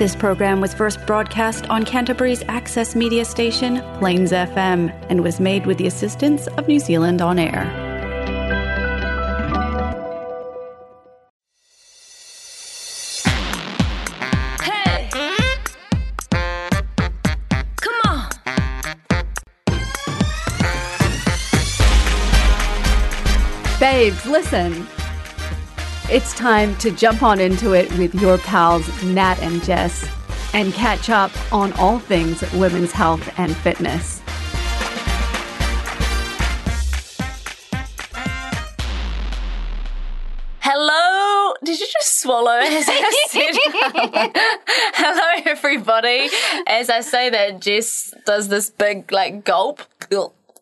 This program was first broadcast on Canterbury's access media station, Plains FM, and was made with the assistance of New Zealand On Air. Hey! Come on! Babes, listen. It's time to jump on into it with your pals Nat and Jess and catch up on all things women's health and fitness. Hello! Did you just swallow as I said? Hello, everybody. As I say that, Jess does this big, like, gulp.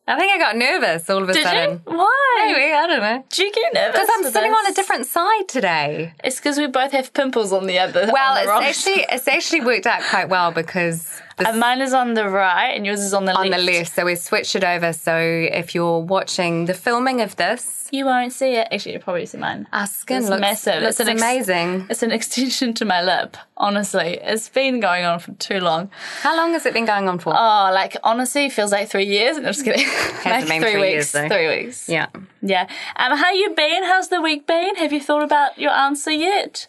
I think I got nervous all of a Did sudden. you? Why? Maybe, I don't know. Did you get nervous? Because I'm sitting this? on a different side today. It's because we both have pimples on the other. Well, the it's actually it's actually worked out quite well because And mine is on the right and yours is on the on left. the left. So we switched it over. So if you're watching the filming of this, You won't see it. Actually, you'll probably see mine. our skin It's looks massive. Looks It's an ex- amazing. It's an extension to my lip, honestly. It's been going on for too long. How long has it been going on for? Oh, like honestly, it feels like three years. I'm just kidding. like three three weeks. years, three weeks. yeah. Yeah. Um, how you been? How's the week been? Have you thought about your answer yet?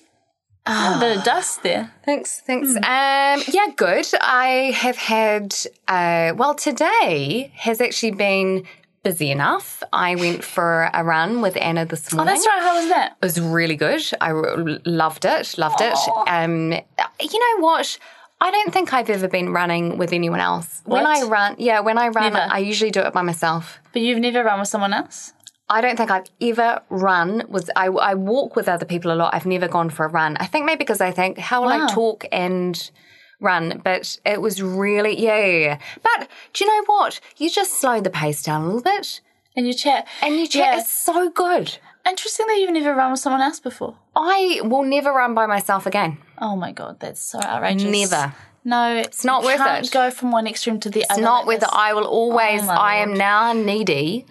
Oh, a bit of dust there. Thanks, thanks. Hmm. Um, yeah, good. I have had, uh, well, today has actually been busy enough. I went for a run with Anna this morning. Oh, that's right. How was that? It was really good. I r- loved it. Loved it. Um, you know what? I don't think I've ever been running with anyone else. When I run, yeah, when I run, Never. I usually do it by myself. But you've never run with someone else? I don't think I've ever run with. I, I walk with other people a lot. I've never gone for a run. I think maybe because I think how will Wow. I ah. talk and run? But it was really yeah, yeah, yeah. But do you know what? You just slow the pace down a little bit, And you chat. and you chat. Yeah. It's so good. Interesting that you've never run with someone else before. I will never run by myself again. Oh my god, that's so outrageous. Never. No, it's not worth can't it. Go from one extreme to the other. It's not like whether this. I will always. Oh, I am now needy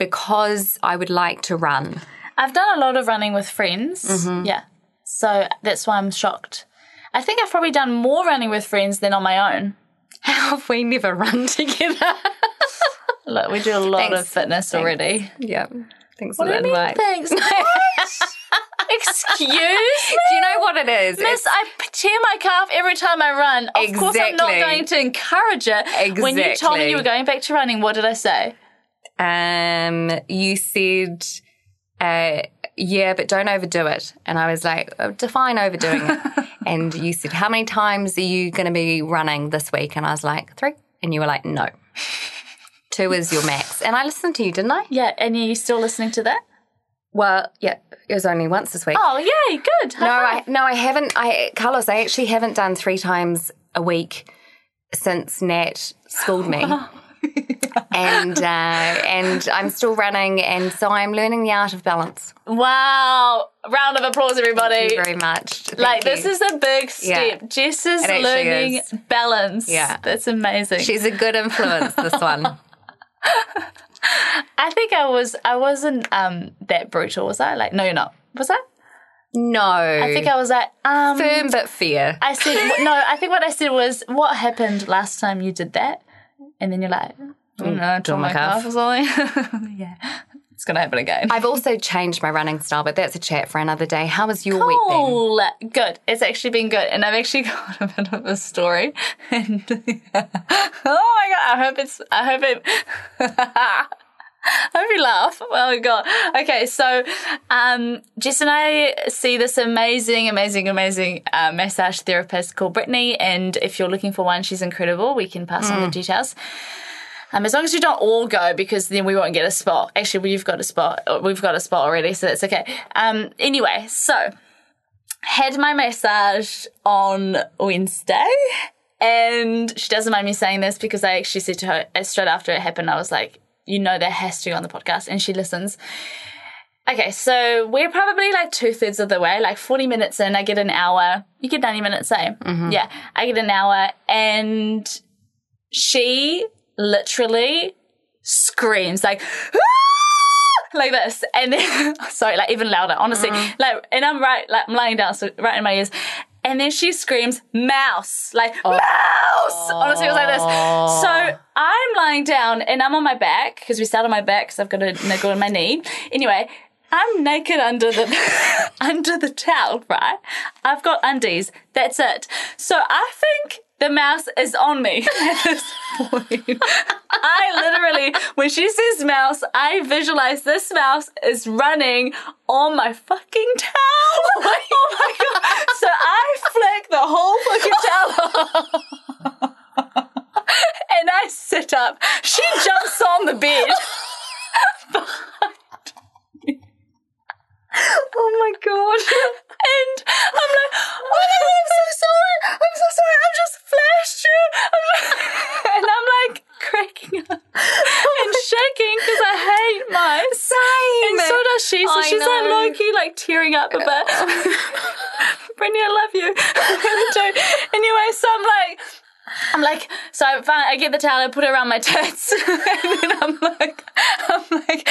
because I would like to run. I've done a lot of running with friends. Mm-hmm. Yeah. So that's why I'm shocked. I think I've probably done more running with friends than on my own. How have we never run together? Look, we do a lot of Thanks. fitness already. yeah. Thanks What for the invite. thanks? What? Excuse me? Do you know what it is? Miss, I p- tear my calf every time I run. Of course, I'm not going to encourage it. When you told me you were going back to running, what did I say? Um, you said, uh, yeah, but don't overdo it. And I was like, oh, define overdoing it. and you said, how many times are you going to be running this week? And I was like, three. And you were like, no. Two is your max. And I listened to you, didn't I? Yeah, and are you still listening to that? Well, yeah, it was only once this week. Oh, yay, good. No, I no, I haven't. I Carlos, I actually haven't done three times a week since Nat schooled me, and uh, and I'm still running, and so I'm learning the art of balance. Wow. Round of applause, everybody. Thank you very much. Thank like, you. this is a big step. Yeah. Jess is learning is. balance. Yeah. That's amazing. She's a good influence. This one. I think I was, I wasn't um that brutal, was I? Like, no, you're not. Was I? No, I think I was like, um. firm but fair. I said, no, I think what I said was, what happened last time you did that? And then you're like, I don't know, I tore my calf. or something. yeah. It's going to happen again. I've also changed my running style, but that's a chat for another day. How was your week then? Cool. Good. It's actually been good. And I've actually got a bit of a story. And oh my god, I hope it's I hope it I hope you laugh. Oh god. Okay, so um Jess and I see this amazing, amazing, amazing uh, massage therapist called Brittany. And if you're looking for one, she's incredible. We can pass on the details. Um, as long as you don't all go, because then we won't get a spot. Actually, we've got a spot. We've got a spot already, so that's okay. Um, anyway, so had my massage on Wednesday, and she doesn't mind me saying this because I actually said to her uh, straight after it happened, I was like, "You know, that has to be on the podcast," and she listens. Okay, so we're probably like two thirds of the way, like 40 minutes in, I get an hour. You get 90 minutes, eh? Yeah, I get an hour, and she literally screams like, "Ah!" like this, and then sorry, like even louder, honestly, like, and I'm right, like I'm lying down, so right in my ears, And then she screams, mouse, like, oh. mouse! Honestly, it was like this. So I'm lying down and I'm on my back because we sat on my back because I've got a niggle in my knee. Anyway, I'm naked under the under the towel, right? I've got undies. That's it. So I think the mouse is on me at this point. I literally, when she says mouse, I visualize this mouse is running on my fucking towel. oh my god! So I flick the whole fucking towel, and I sit up. She jumps on the bed. Oh my god. And I'm like, oh my God, I'm so sorry. I'm so sorry. I've just flashed you. I'm just- and I'm like cracking up and shaking because I hate mice. Same. And so does she. So I she's like know. low key, like tearing up a bit. Brittany, I love you. I really do. Anyway, so I'm like, I'm like, so I, find, I get the towel, I put it around my tits, and then I'm like, I'm like,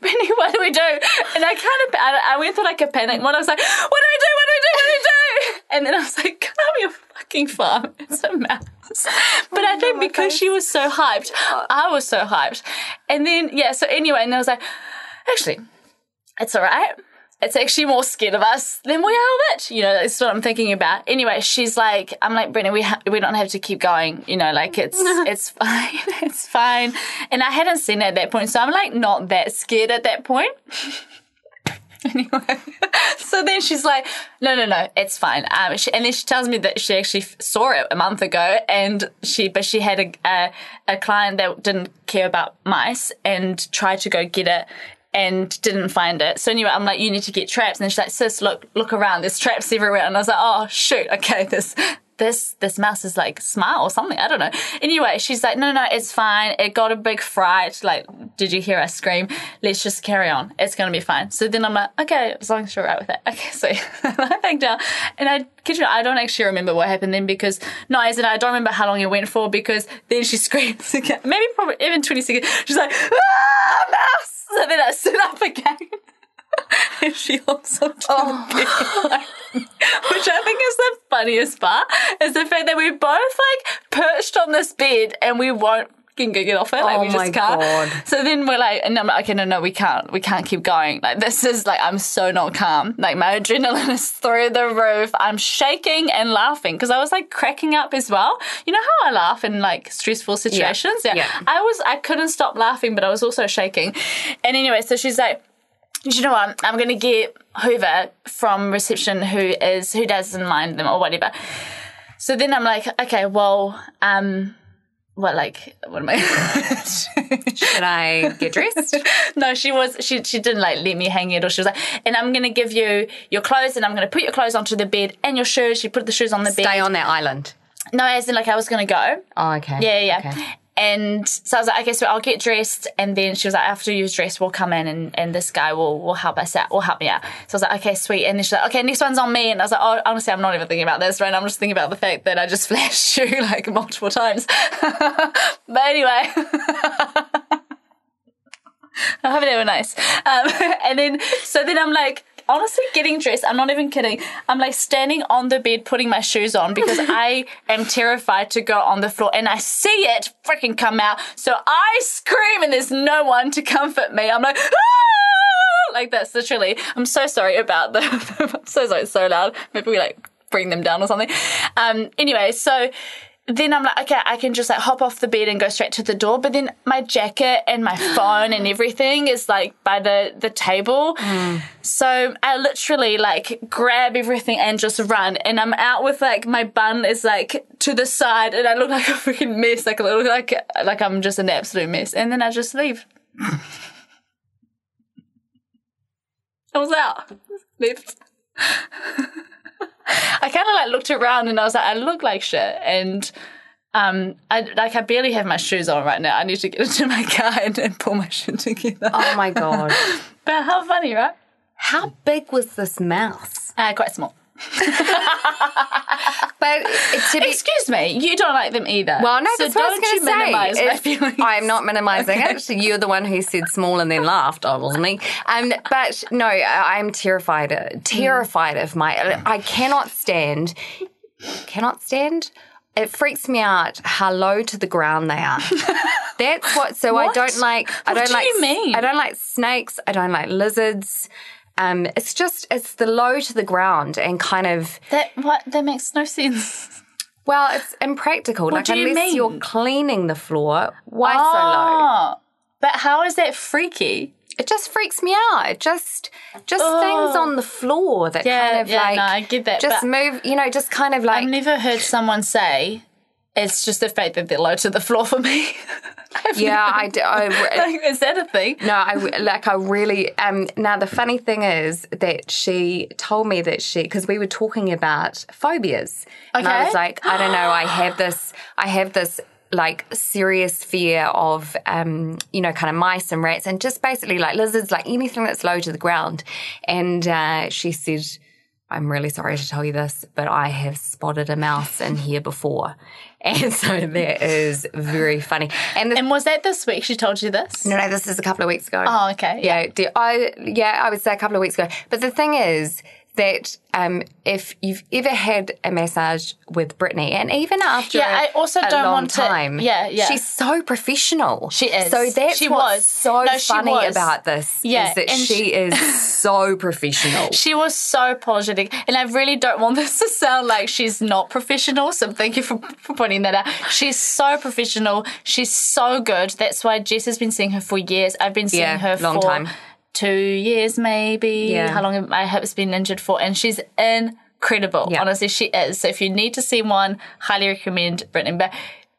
Brittany, what do we do? And I kind of, I, I went through like a panic mode. I was like, what do we do? What do we do? What do we do? And then I was like, come on, your fucking farm. It's a mouse. But I oh think because she was so hyped, I was so hyped. And then, yeah, so anyway, and I was like, actually, it's all right. It's actually more scared of us than we are of it. You know, that's what I'm thinking about. Anyway, she's like, I'm like, Brenna, we ha- we don't have to keep going. You know, like it's it's fine, it's fine. And I hadn't seen it at that point, so I'm like not that scared at that point. anyway, so then she's like, no, no, no, it's fine. Um, she, and then she tells me that she actually f- saw it a month ago, and she, but she had a, a a client that didn't care about mice and tried to go get it. And didn't find it. So anyway, I'm like, you need to get traps. And she's like, sis, look, look around. There's traps everywhere. And I was like, oh shoot, okay, this, this, this mouse is like smart or something. I don't know. Anyway, she's like, no, no, it's fine. It got a big fright. Like, did you hear us scream? Let's just carry on. It's gonna be fine. So then I'm like, okay, as long as you're right with it. Okay, so I back down, and I kid you not, I don't actually remember what happened then because no, as in I don't remember how long it went for because then she screams again. Maybe probably even 20 seconds. She's like, ah, mouse. So then I sit up again. And she oh. the bed like me, which I think is the funniest part is the fact that we both like perched on this bed and we won't fucking get off it like Oh we just my can't. God. so then we're like and I'm like okay no no we can't we can't keep going. Like this is like I'm so not calm. Like my adrenaline is through the roof. I'm shaking and laughing because I was like cracking up as well. You know how I laugh in like stressful situations? Yeah. Yeah. I was I couldn't stop laughing but I was also shaking. And anyway so she's like you know what? I'm going to get Hoover from reception who is who doesn't mind them or whatever. So then I'm like, okay, well, um, what like what am I? Should I get dressed? no, she was she she didn't like let me hang it or she was like, and I'm gonna give you your clothes and I'm gonna put your clothes onto the bed and your shoes. She put the shoes on the Stay bed. Stay on that island. No, as in like I was gonna go. Oh, okay. Yeah, yeah. yeah. Okay. And so I was like, okay, so I'll get dressed. And then she was like, after you've dressed, we'll come in and, and this guy will, will help us out, will help me out. So I was like, okay, sweet. And then she's like, okay, next one's on me. And I was like, oh, honestly, I'm not even thinking about this, right? I'm just thinking about the fact that I just flashed you like multiple times. but anyway. I hope they were nice. Um, and then, so then I'm like, honestly, getting dressed. I'm not even kidding. I'm like standing on the bed, putting my shoes on because I am terrified to go on the floor and I see it freaking come out. So I scream and there's no one to comfort me. I'm like, "Ah!" like that's literally. I'm so sorry about the. I'm so sorry, so loud. Maybe we like bring them down or something. Um, anyway, so then I'm like, okay, I can just like hop off the bed and go straight to the door. But then my jacket and my phone and everything is like by the, the table. Mm. So I literally like grab everything and just run. And I'm out with like my bun is like to the side and I look like a freaking mess. Like I look like, like I'm just an absolute mess. And then I just leave. I was out. Left. I kind of like looked around and I was like, I look like shit. And um, I like I barely have my shoes on right now. I need to get into my car and, and pull my shit together. Oh my god. But how funny, right? How big was this mouse? Uh, quite small. But be, Excuse me, you don't like them either. well, no, so that's what I was don't going you to say. minimize my feelings. I am not minimizing it. You're the one who said small and then laughed, obviously. Um, but no, I- I'm terrified, terrified of my. I cannot stand, cannot stand. It freaks me out how low to the ground they are. That's what. So I don't like. I don't what do like. you mean? I don't like snakes. I don't like lizards. Um, it's just it's the low to the ground and kind of That what that makes no sense. well, it's impractical. like do you unless you're cleaning the floor, why so low? Oh, but how is that freaky? It just freaks me out. It just just things on the floor that Yeah, kind of yeah, like no, I get that, Just move, you know, just kind of like I've never heard someone say it's just the fact that they're low to the floor for me. Yeah, I, do, I like, is that a thing? No, I like I really um now the funny thing is that she told me that she because we were talking about phobias. And I was like, I don't know, I have this I have this like serious fear of um you know kind of mice and rats and just basically like lizards like anything that's low to the ground and uh she said I'm really sorry to tell you this, but I have spotted a mouse in here before. And so that is very funny. And the And was that this week she told you this? no, no, this is a couple of weeks ago. Oh, okay. Yeah, do- I yeah, I would say a couple of weeks ago. But the thing is that um, if you've ever had a massage with Brittany, and even after Yeah, a- I also don't want to- time, yeah, yeah. she's so professional. She is. So that's She what's was. so No, funny was. about this. Yeah, is that and she she- is so professional. She was so apologetic, and I really don't want this to sound like she's not professional. So thank you for, for pointing that out. She's so professional. She's so good. That's why Jess has been seeing her for years. I've been seeing Yeah, her long for long time. Two years, maybe. Yeah. How long have my hip's been injured for? And she's incredible. Yeah. Honestly, she is. So if you need to see one, highly recommend Brittany. But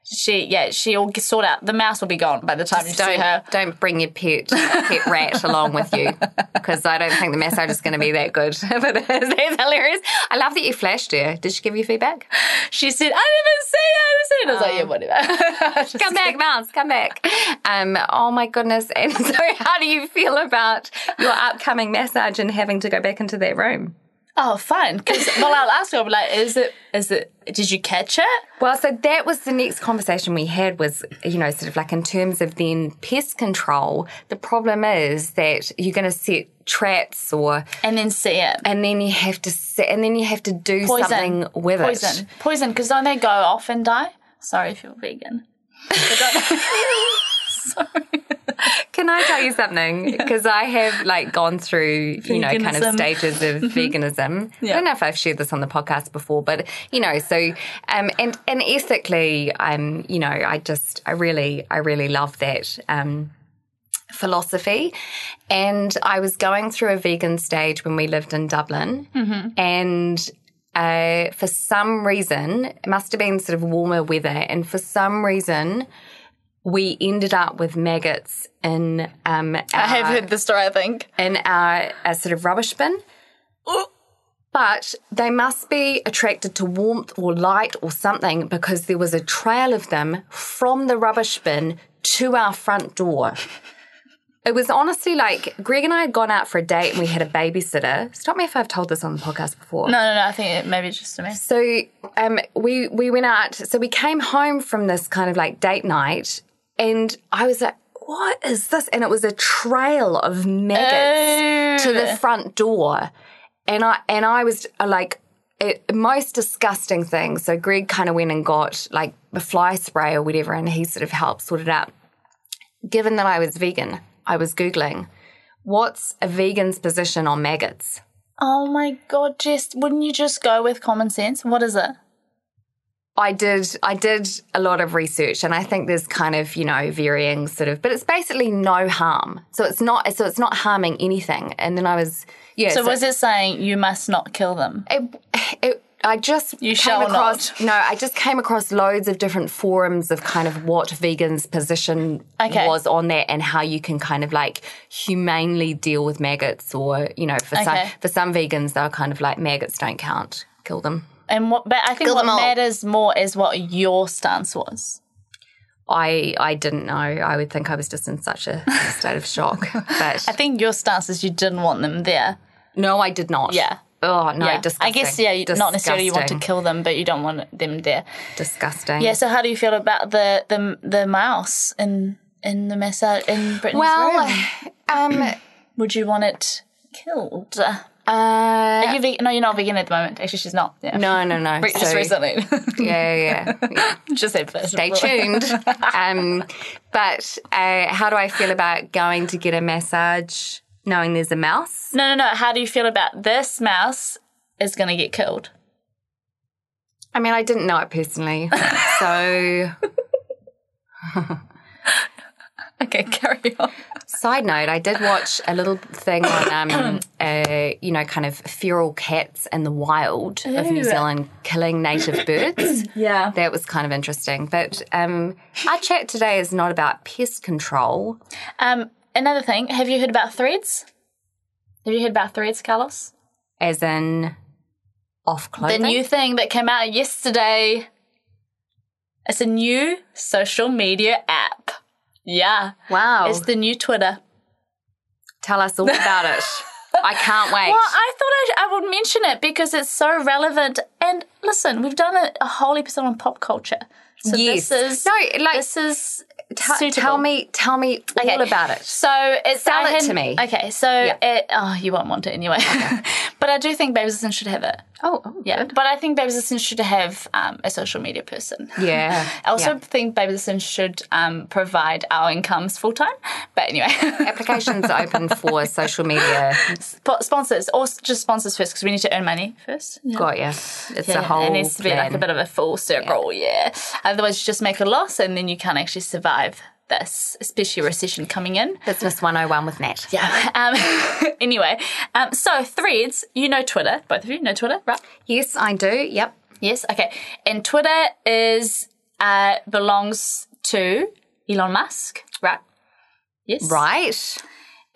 she, yeah, she'll sort out. The mouse will be gone by the time you see don't her. don't bring your pet pet rat along with you because I don't think the massage is going to be that good. Is, that's hilarious. I love that you flashed her. Did she give you feedback? She said, "I didn't see it. I didn't see it." I was like, "Yeah, whatever." Just come back, mouse, come back. Um, oh my goodness. And so, how do you feel about your upcoming massage and having to go back into that room? Oh, fun. Because well, I'll ask her. I'll be like, "Is it? Is it? Did you catch it?" Well, so that was the next conversation we had was, you know, sort of like in terms of then pest control, the problem is that you're going to set traps or, And then see it. and then you have to set, and then you have to do Poison. something with Poison. it. Poison. poison, Because don't they go off and die? Sorry if you're vegan. Don't- Can I tell you something? Because I have like gone through, you know, kind of stages of veganism. I don't know if I've shared this on the podcast before, but you know, so um, and and ethically, I'm, you know, I just, I really, I really love that. Um, philosophy. And I was going through a vegan stage when we lived in Dublin. And uh, for some reason it must have been sort of warmer weather. And for some reason we ended up with maggots in um, our, I have heard the story. I think. in our, our sort of rubbish bin. But they must be attracted to warmth or light or something because there was a trail of them from the rubbish bin to our front door. It was honestly like Greg and I had gone out for a date and we had a babysitter. Stop me if I've told this on the podcast before. No, no, no. I think it, maybe it's just a mess. So um, we we went out. So we came home from this kind of like date night, and I was like, "What is this?" And it was a trail of maggots to the front door, and I and I was uh, like. It, most disgusting thing. So Greg kind of went and got like a fly spray or whatever, and he sort of helped sort it out. Given that I was vegan, I was googling what's a vegan's position on maggots. Oh my god, Jess! Wouldn't you just go with common sense? What is it? I did I did a lot of research and I think there's kind of, you know, varying sort of but it's basically no harm. So it's not so it's not harming anything. And then I was yeah. So, was it saying you must not kill them? it, it, I just You came shall across no, I just came across loads of different forums of kind of what vegans' position Okay. was on that and how you can kind of like humanely deal with maggots or, you know, for some for some vegans they're kind of like maggots don't count. Kill them. And what? But I think what all. matters more is what your stance was. I I didn't know. I would think I was just in such a state of shock. But I think your stance is you didn't want them there. no, I did not. Yeah. Oh no, yeah. disgusting. I guess yeah, you, not necessarily you want to kill them, but you don't want them there. Disgusting. Yeah. So how do you feel about the the the mouse in in the massage in Brittany's Well, room? um, Would you want it killed? Uh, Are you vegan? No, you're not vegan at the moment. Actually, she's not. Yeah. no, no, no. Re- Just So- recently. Yeah, yeah, yeah. Just said first. Stay tuned. um, but uh, how do I feel about going to get a massage knowing there's a mouse? No, no, no. How do you feel about this mouse is going to get killed? I mean, I didn't know it personally, so. Okay, carry on. Side note, I did watch a little thing on, um, uh, you know, kind of feral cats in the wild of New Zealand killing native birds. Yeah. That was kind of interesting. But um, our chat today is not about pest control. Um, another thing. Have you heard about threads? Have you heard about threads, Carlos? as in off clothing. The new thing that came out yesterday. It's a new social media app. Yeah. wow. It's the new Twitter. Tell us all about it. I can't wait. Well, I thought I, I would mention it because it's so relevant. And listen, we've done a, a whole episode on pop culture. So yes. this is no, like this is t- tell me, tell me all about it. So it's Sell it to me. Okay, so it, oh, you won't want it anyway. but I do think Babes should have it. Oh, oh Yeah, but I think Babes should have um, a social media person. yeah. I also yeah. think Babes should um, provide our incomes full time. But anyway, applications open for social media. Sp- sponsors or just sponsors first because we need to earn money first. Yeah. Got ya. It's Yeah, a whole it needs to be like a bit of a full circle, yeah. Otherwise, you just make a loss and then you can't actually survive this, especially recession coming in. Business 101 with Nat. Yeah. Um, anyway, um, so threads, you know Twitter. Both of you know Twitter, right? Yes, I do. Yep. Yes. Okay. And Twitter is uh, belongs to Elon Musk, right? Yes. Right.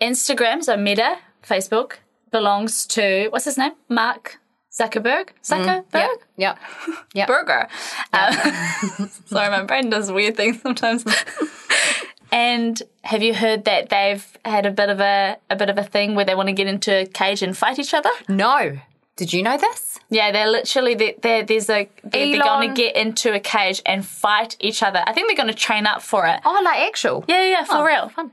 Instagram, so Meta, Facebook, belongs to what's his name? Mark Zuckerberg. Zuckerberg. yeah, Yep. Yep. Burger. Um, sorry, my brain does weird things sometimes. and have you heard that they've had a bit of a a bit of a thing where they want to get into a cage and fight each other? No. Did you know this? Yeah, they're literally they're, they're, there's a they're, they're going to get into a cage and fight each other. I think they're going to train up for it. Oh, like actual. Yeah, yeah, yeah, for Oh, real. fun.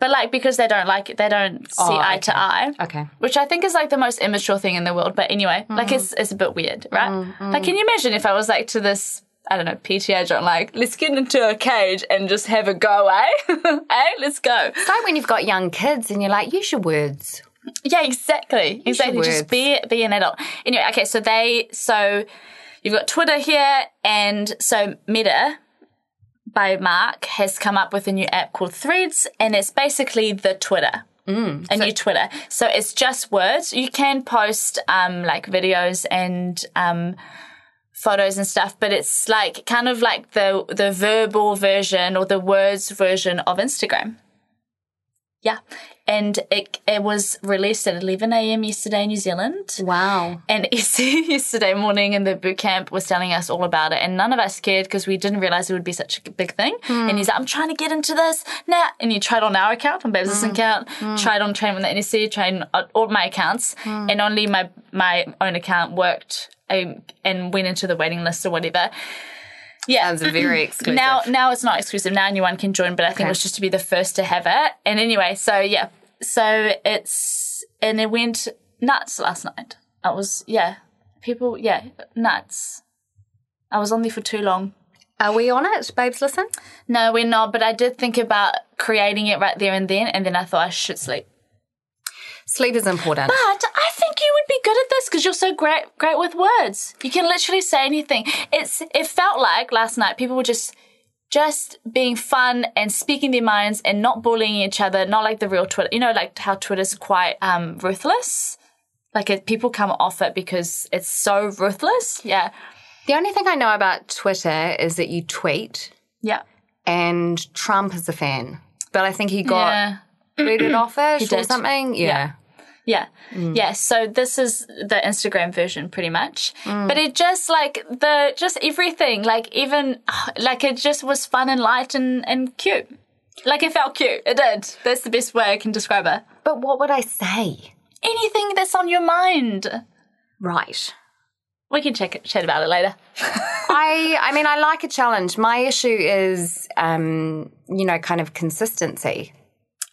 But like because they don't like it, they don't see Oh, eye to eye. Okay. Which I think is like the most immature thing in the world. But anyway, like Mm. it's it's a bit weird, right? Like, can you imagine if I was like to this, I don't know, PTA joint, like, let's get into a cage and just have a go, eh? eh? Let's go. It's like when you've got young kids and you're like, use your words. Yeah, exactly. Exactly. words. Just be be an adult. Anyway, okay, so they so you've got Twitter here and so Meta by Mark has come up with a new app called Threads and it's basically the Twitter. Mm, a new Twitter. So it's just words. You can post um like videos and um photos and stuff, but it's like kind of like the the verbal version or the words version of Instagram. Yeah. And it it was released at 11 a.m. yesterday in New Zealand. Wow. And Izzy yesterday morning in the boot camp was telling us all about it, and none of us cared because we didn't realize it would be such a big thing. Hmm. And he's like, "I'm trying to get into this now," and he tried on our account, on Babes' hmm. account, hmm. tried on Train with the NSC, tried on all my accounts, and only my my own account worked, um, and went into the waiting list or whatever. Yeah, Sounds very exclusive. now, now it's not exclusive. Now anyone can join, but I think it was just to be the first to have it. And anyway, so yeah, so it's and it went nuts last night. I was yeah, people yeah nuts. I was on there for too long. Are we on it, babes? Listen. No, we're not. But I did think about creating it right there and then, and then I thought I should sleep. Sleep is important. But I think you would be good at this because you're so great, great with words. You can literally say anything. It's it felt like last night people were just just being fun and speaking their minds and not bullying each other, not like the real Twitter. You know, like how Twitter's quite um, ruthless. Like it, people come off it because it's so ruthless. Yeah, The only thing I know about Twitter is that you tweet, yeah, and Trump is a fan. But I think he got yeah. Booted off it or did. something. Yeah. Yeah. Yeah. So this is the Instagram version pretty much. But it just like the just everything, like even like it just was fun and light and, and cute. Like it felt cute. It did. That's the best way I can describe it. But what would I say? Anything that's on your mind. Right. We can check it, chat about it later. I I mean I like a challenge. My issue is um, you know, kind of consistency.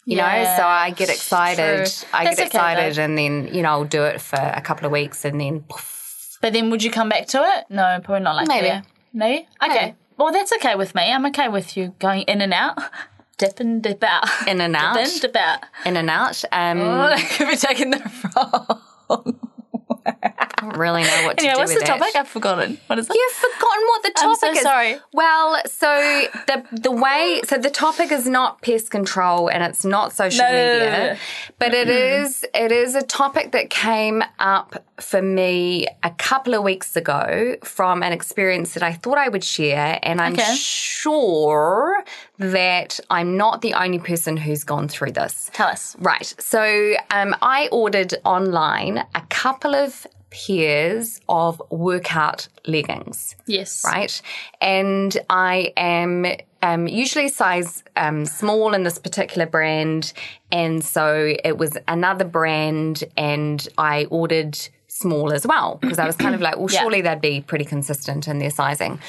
You know, so I get excited. true. I That's get excited though. and then, you know, I'll do it for a couple of weeks and then poof. But then would you come back to it? No, probably not like Maybe. that. Maybe? Okay. Maybe. Well, that's okay with me. I'm okay with you going in and out. Dip and dip out. in and out. Dip in, dip out. In and out. Um Oh, that could be taking the wrong. I don't really know what to Anyway, do what's the that. topic? I've forgotten. What is it? You've forgotten what the I'm topic so is. sorry. Well, so the the way so the topic is not pest control and it's not social No, media, but it is it is a topic that came up for me a couple of weeks ago from an experience that I thought I would share, and I'm Okay. sure that I'm not the only person who's gone through this. Tell us. Right. So um, I ordered online a couple of pairs of workout leggings, Yes. right? And I am um, usually size um, small in this particular brand. And so it was another brand, and I ordered small as well because I was kind of like, well, Yeah. surely they'd be pretty consistent in their sizing.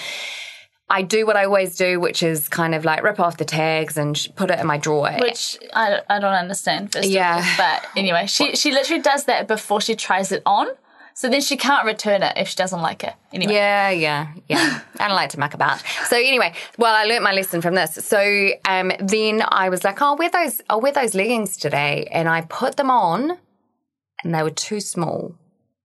I do what I always do, which is kind of like rip off the tags and sh- put it in my drawer. Which I, I don't understand. Yeah. All. But anyway, she, she literally does that before she tries it on. So then she can't return it if she doesn't like it. Anyway. Yeah, yeah, yeah. I don't like to muck about. So anyway, well, I learnt my lesson from this. So um, then I was like, I'll wear those. I'll wear those leggings today, and I put them on, and they were too small,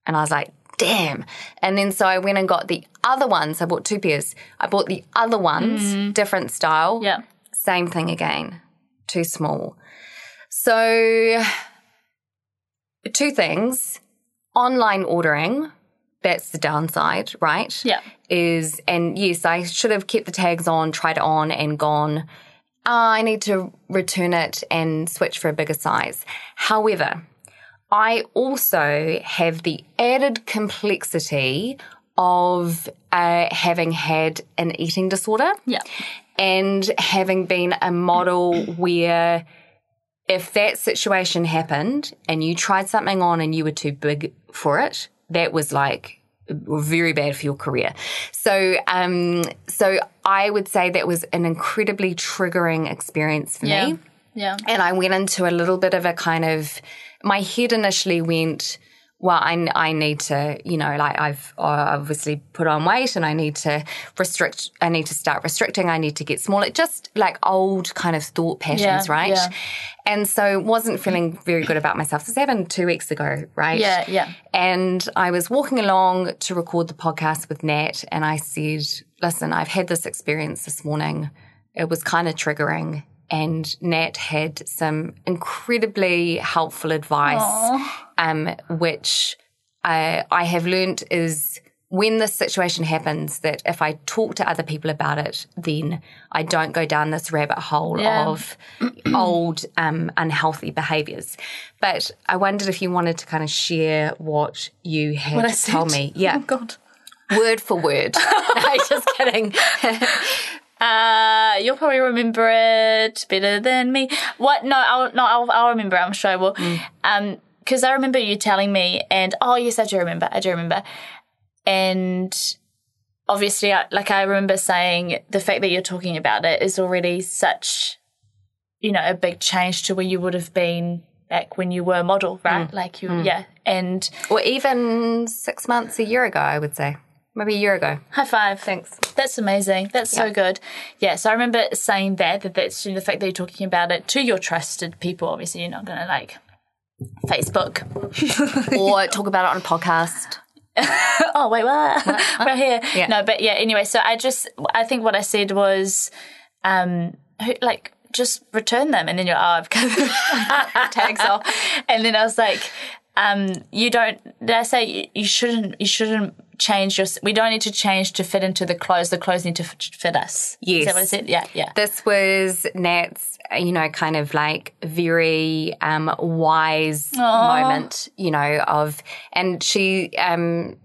and I was like, damn. And then so I went and got the other ones. I bought two pairs. I bought the other ones, different style. Yeah. Same thing again, too small. So, two things online ordering, that's the downside, right? Yeah. Is, and yes, I should have kept the tags on, tried it on, and gone, "Ah, I need to return it and switch for a bigger size. However, I also have the added complexity of uh, having had an eating disorder Yeah. and having been a model where if that situation happened and you tried something on and you were too big for it, that was like very bad for your career. So, um, so I would say that was an incredibly triggering experience for Yeah. me. Yeah. And I went into a little bit of a kind of, my head initially went, well, I, I need to, you know, like I've uh, obviously put on weight and I need to restrict, I need to start restricting, I need to get smaller, just like old kind of thought patterns, Yeah, right? yeah. And so wasn't feeling very good about myself. This happened two weeks ago, right? Yeah, yeah. And I was walking along to record the podcast with Nat, and I said, Listen, I've had this experience this morning. It was kind of triggering. And Nat had some incredibly helpful advice, um, which I, I have learnt is when this situation happens, that if I talk to other people about it, then I don't go down this rabbit hole Yeah. of old, um, unhealthy behaviors. But I wondered if you wanted to kind of share what you had What told me. Yeah, Oh, God. word for word. no, just kidding. Uh, you'll probably remember it better than me. What? No, I'll no, I'll, I'll remember. I'm sure I will. Um, because I remember you telling me, and oh yes, I do remember. I do remember. And obviously, I, like I remember saying, the fact that you're talking about it is already such, you know, a big change to where you would have been back when you were a model, right? Like you, yeah. And or even six months, a year ago, I would say. Maybe a year ago. high five. Thanks. That's amazing. That's so good. Yeah, so I remember saying that, that that's you know, the fact that you're talking about it to your trusted people. Obviously, you're not going to like Facebook. or talk about it on a podcast. oh, wait, what? We're here. Yeah. No, but yeah, anyway, so I just, I think what I said was, um, who- like, just return them. And then you're, oh, I've got the tags off. And then I was like, um, you don't, did I say you shouldn't, you shouldn't change your, we don't need to change to fit into the clothes. The clothes need to fit us. Is that what I Yes. said? Yeah, yeah. This was Nat's, you know, kind of like very um, wise moment, you know, of, and she, um,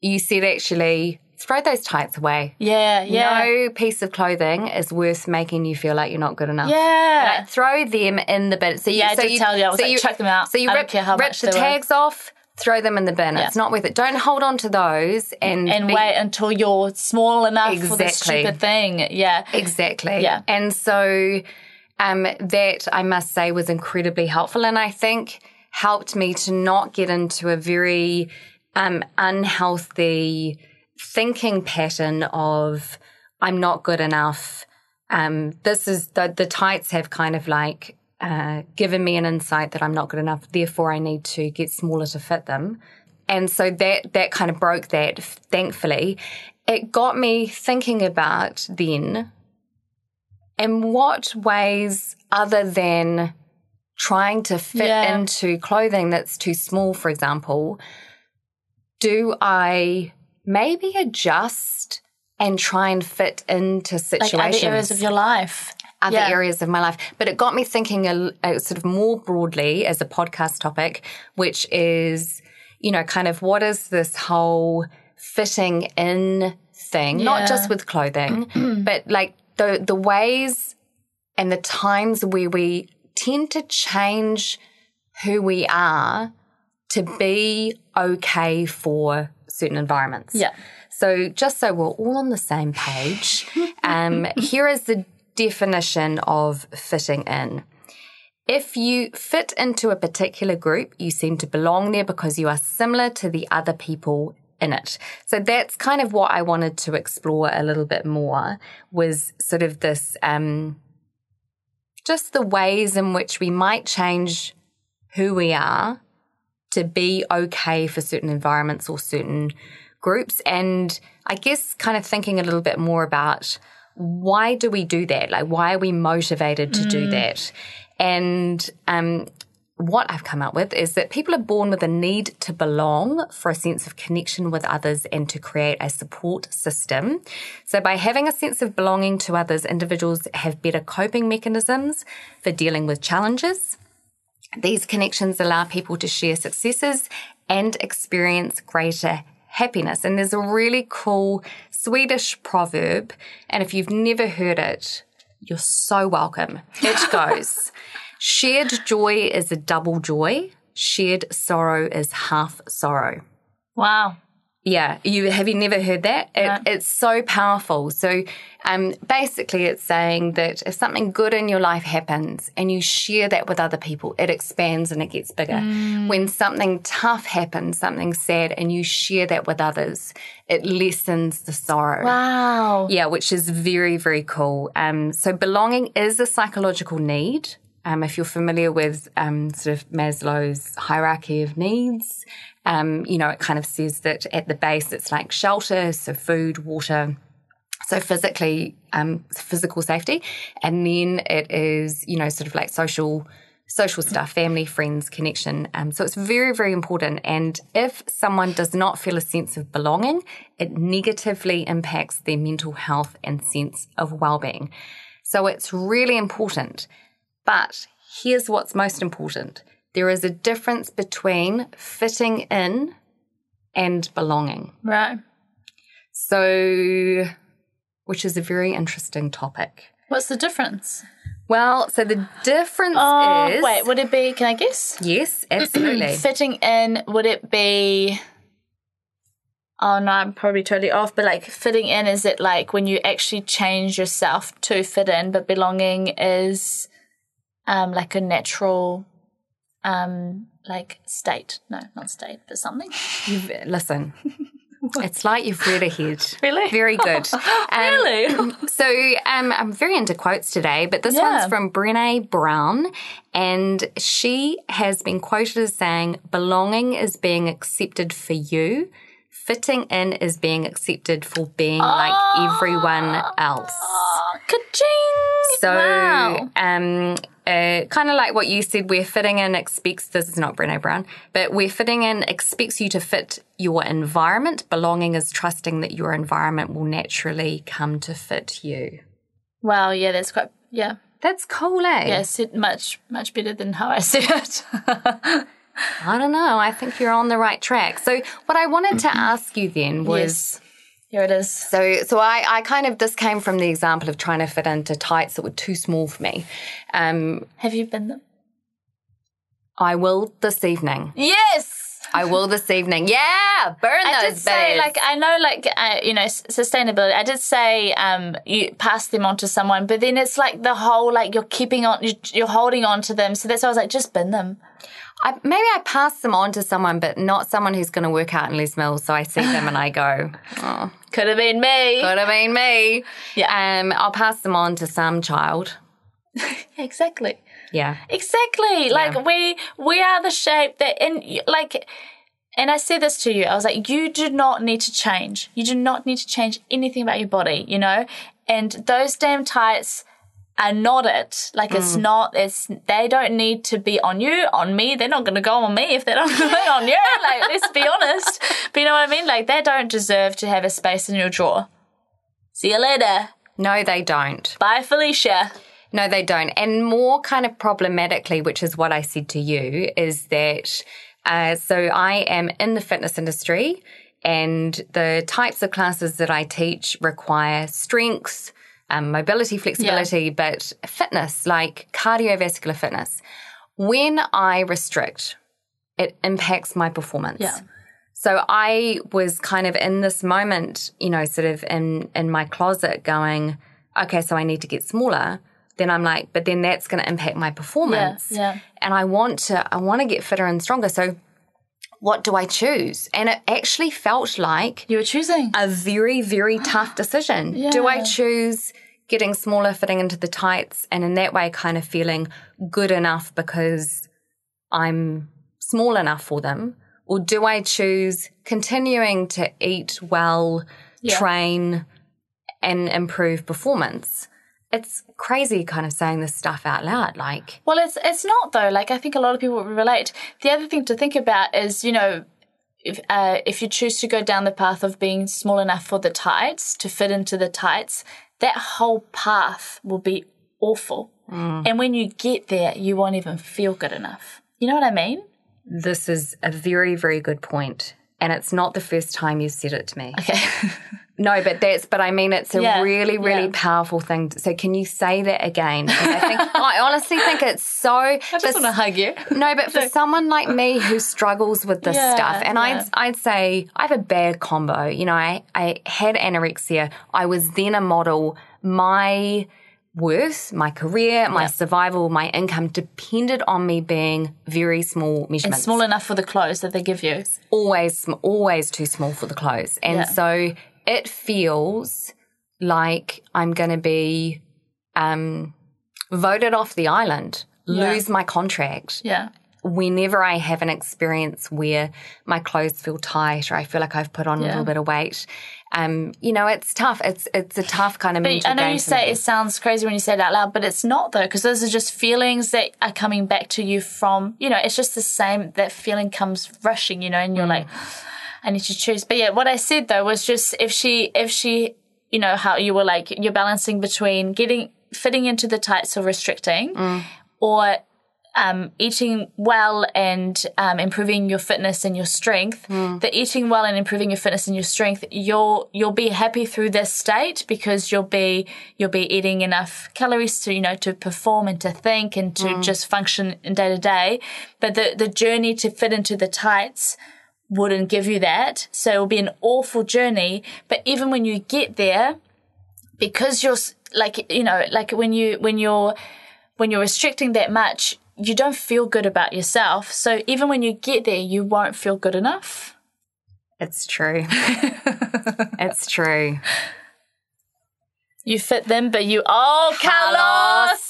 you said actually, throw those tights away. Yeah, yeah. No piece of clothing is worth making you feel like you're not good enough. Yeah. Like, throw them in the bin. So you, Yeah, I so did tell you. I was like, chuck them out. So you I rip, rip the they were. tags off, throw them in the bin. It's not worth it. Don't hold on to those and and be- wait until you're small enough for this Exactly. stupid thing. Yeah. Exactly. Yeah. And so um, that I must say was incredibly helpful and I think helped me to not get into a very um, unhealthy thinking pattern of I'm not good enough. Um, this is the, the tights have kind of like uh, given me an insight that I'm not good enough. Therefore, I need to get smaller to fit them. And so that that kind of broke that. Thankfully, it got me thinking about then in what ways other than trying to fit Yeah. into clothing that's too small, for example, do I maybe adjust and try and fit into Like situations? other areas of your life. Other Yeah. areas of my life. But it got me thinking a, a sort of more broadly as a podcast topic, which is, you know, kind of what is this whole fitting in thing, Yeah. not just with clothing, but like the the ways and the times where we tend to change who we are to be okay for certain environments. Yeah. So, just so we're all on the same page, um, here is the definition of fitting in. If you fit into a particular group, you seem to belong there because you are similar to the other people in it. So that's kind of what I wanted to explore a little bit more was sort of this um, just the ways in which we might change who we are to be okay for certain environments or certain groups. And I guess kind of thinking a little bit more about why do we do that? Like, why are we motivated to do that? And um, what I've come up with is that people are born with a need to belong for a sense of connection with others and to create a support system. So, by having a sense of belonging to others, individuals have better coping mechanisms for dealing with challenges. These connections allow people to share successes and experience greater happiness. And there's a really cool Swedish proverb. And if you've never heard it, you're so welcome. It goes Shared joy is a double joy, shared sorrow is half sorrow. Wow. Yeah, you have you never heard that? It, No. It's so powerful. So, um, basically, it's saying that if something good in your life happens and you share that with other people, it expands and it gets bigger. Mm. When something tough happens, something sad, and you share that with others, it lessens the sorrow. Wow. Yeah, which is very, very cool. Um, so belonging is a psychological need. Um, if you're familiar with um, sort of Maslow's hierarchy of needs, um, you know, it kind of says that at the base it's like shelter, so food, water, so physically, um, physical safety, and then it is, you know, sort of like social, social stuff, family, friends, connection. Um, so it's very, very important. And if someone does not feel a sense of belonging, it negatively impacts their mental health and sense of well-being. So it's really important. But here's what's most important: there is a difference between fitting in and belonging. Right. So, which is a very interesting topic. What's the difference? Well, so the difference Oh, is wait, would it be, can I guess? yes, absolutely. Fitting in, would it be. Oh no, I'm probably totally off, but like fitting in, is it like when you actually change yourself to fit in, but belonging is um like a natural um like state. No, not state, but something. You've, listen, it's like you've read ahead. Really? Very good. Um, Really? So um, I'm very into quotes today, but this Yeah. one's from Brene Brown, and she has been quoted as saying, "Belonging is being accepted for you. Fitting in is being accepted for being like everyone else." Oh, ka-ching! So, wow. um, uh, kind of like what you said, we're fitting in expects, this is not Brene Brown, but we're fitting in expects you to fit your environment. Belonging is trusting that your environment will naturally come to fit you. Wow, yeah, that's quite yeah. That's cool, eh? Yeah, said much much better than how I said it. I don't know. I think you're on the right track. So, what I wanted to ask you then was. yes. Here it is. So, so I, I kind of this came from the example of trying to fit into tights that were too small for me. Um, Have you been them? I will this evening. Yes. I will this evening. Yeah, burn I those did say, like, I know, like, uh, you know, s- sustainability. I did say, um, you pass them on to someone, but then it's like the whole, like, you're keeping on, you're, you're holding on to them. So that's why I was like, just bin them. I, maybe I pass them on to someone, but not someone who's going to work out in Les Mills. So I see them and I go, oh, Could have been me. could have been me. Yeah. Um, I'll pass them on to some child. Exactly. Yeah. Exactly. Like we we are the shape that and like and I said this to you. I was like, you do not need to change. You do not need to change anything about your body, you know? And those damn tights are not it. Like it's not it's they don't need to be on you, on me. They're not gonna go on me if they're not going on you. Like let's be honest. But you know what I mean? Like they don't deserve to have a space in your drawer. See you later. No, they don't. Bye Felicia. No, they don't. And more kind of problematically, which is what I said to you, is that uh, so I am in the fitness industry and the types of classes that I teach require strength, um, mobility, flexibility, but fitness, like cardiovascular fitness. When I restrict, it impacts my performance. Yeah. So I was kind of in this moment, you know, sort of in in my closet going, okay, so I need to get smaller. Then I'm like, but then that's going to impact my performance. yeah. And I want to I want to get fitter and stronger. So what do I choose? And it actually felt like You were choosing. a very, very tough decision. Do I choose getting smaller, fitting into the tights, and in that way kind of feeling good enough because I'm small enough for them? Or do I choose continuing to eat well, train, and improve performance? It's crazy kind of saying this stuff out loud. Like, Well, it's it's not though. Like I think a lot of people will relate. The other thing to think about is, you know, if uh, if you choose to go down the path of being small enough for the tights to fit into the tights, that whole path will be awful. And when you get there, you won't even feel good enough. You know what I mean? this is a very, very good point. And it's not the first time you've said it to me. Okay. No, but that's but I mean it's a Yeah, really really yeah. powerful thing. So can you say that again? 'Cause I think I honestly think it's so. I just want to hug you. no, but for someone like me who struggles with this Yeah, stuff, and. I'd I'd say I have a bad combo. You know, I I had anorexia. I was then a model. My worth, my career, my survival, my income depended on me being very small And measurements small enough for the clothes that they give you. always always too small for the clothes and Yeah. so it feels like i'm going to be um voted off the island Yeah. lose my contract Yeah. Whenever i have an experience where my clothes feel tight or i feel like i've put on a little bit of weight um you know it's tough it's it's a tough kind of But mental I know game you say me. it sounds crazy when you say it out loud, but it's not though, because those are just feelings that are coming back to you from, you know, it's just the same, that feeling comes rushing, you know, and you're Mm. like, I need to choose. But yeah, what I said though was just if she, if she, you know, how you were like, you're balancing between getting, fitting into the tights or restricting Mm. or, um, eating well and um, improving your fitness and your strength. Hmm. The eating well and improving your fitness and your strength, you'll you'll be happy through this state because you'll be you'll be eating enough calories to you know to perform and to think and to Hmm. just function in day to day. But the the journey to fit into the tights wouldn't give you that. So it will be an awful journey. But even when you get there, because you're like you know like when you when you're when you're restricting that much you don't feel good about yourself so even when you get there you won't feel good enough. It's true. It's true. You fit them but you oh carlos!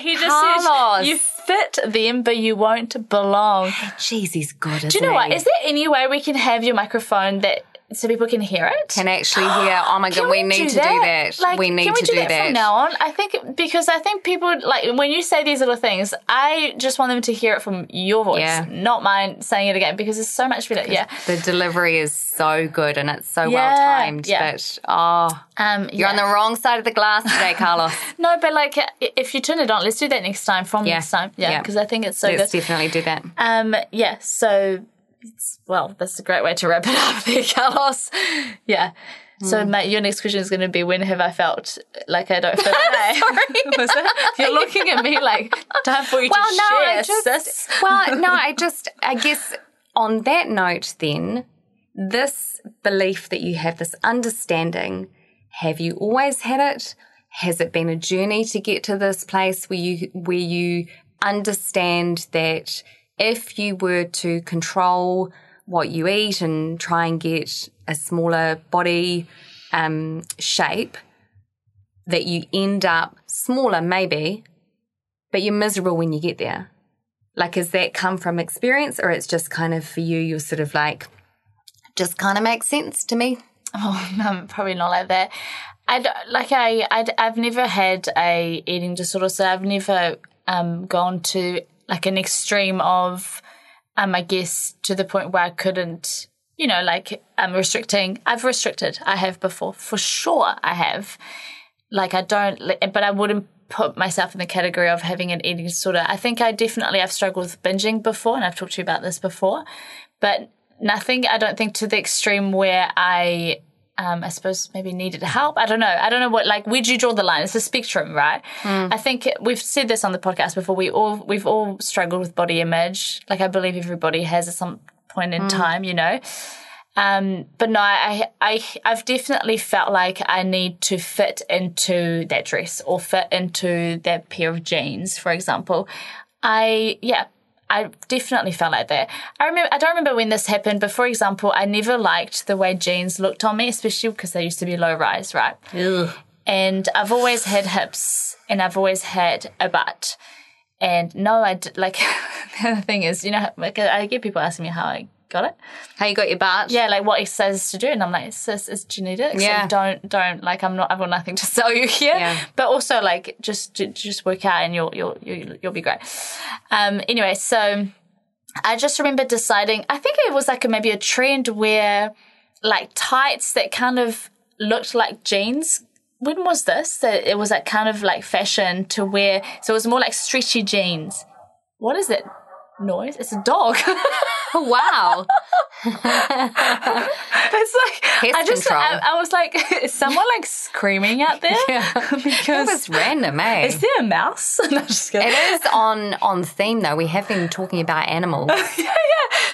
He just Carlos. said you fit them but you won't belong. Jeez he's good do you know what? is there any way we can have your microphone that so people can hear it can actually hear oh my god Can we, need to do that Like, we need can we to do, do that, from now on? I think because I think people like when you say these little things, I just want them to hear it from your voice, Yeah. not mine saying it again because it's so much better. Yeah. The delivery is so good and it's so Yeah, well timed. yeah. But oh, Um, you're on the wrong side of the glass today, Carlos. no, but like if you turn it on, let's do that next time. From next time, yeah, Yeah. because I think it's so Let's good. definitely do that. Um, yeah. So, it's, well, that's a great way to wrap it up there, Carlos. Yeah. So, Hmm. mate, your next question is going to be when have I felt like I don't fit in? You're looking at me like time for you Well, to no, share, I just sis. well, no, I just I guess on that note, then, this belief that you have, this understanding, have you always had it? Has it been a journey to get to this place where you where you understand that if you were to control what you eat and try and get a smaller body um, shape, that you end up smaller, maybe, but you're miserable when you get there. Like, has that come from experience, or it's just kind of for you? You're sort of like, just kind of makes sense to me. Oh, no, probably not like that. I like I i have never had a eating disorder, so I've never um, gone to like an extreme of um I guess to the point where I couldn't, you know, like I'm restricting. I've restricted. I have before, for sure. I have. Like I don't, but I wouldn't put myself in the category of having an eating disorder. I think I definitely I've struggled with binging before, and I've talked to you about this before, but nothing. I don't think to the extreme where I um, I suppose maybe needed help. I don't know. I don't know what like where'd you draw the line? It's a spectrum, right? I think we've said this on the podcast before. We all we've all struggled with body image. Like I believe everybody has at some point in time, you know. Um, but no, I, I, I've definitely felt like I need to fit into that dress or fit into that pair of jeans, for example. I, yeah, I definitely felt like that. I remember, I don't remember when this happened, but for example, I never liked the way jeans looked on me, especially because they used to be low rise, right? Ugh. And I've always had hips and I've always had a butt. And no, I d- like the other thing is, you know, like I get people asking me how I got it. How you got your butt? Yeah, like what exercises to do, and I'm like, it's, it's, genetics. Yeah. Yeah. don't don't like I'm not I've got nothing to sell you here. Yeah. But also like just just work out and you'll you'll you'll, you'll be great. Um. Anyway, so I just remember deciding. I think it was like a, maybe a trend where like tights that kind of looked like jeans. When was this? That it was like kind of like fashion to wear. So it was more like stretchy jeans. What is that noise? It's a dog. Oh, wow. It's like Pest I just control. I, I was like, is someone like screaming out there? Yeah. because That was random, eh? is there a mouse? no, just kidding. It is on on theme though. We have been talking about animals.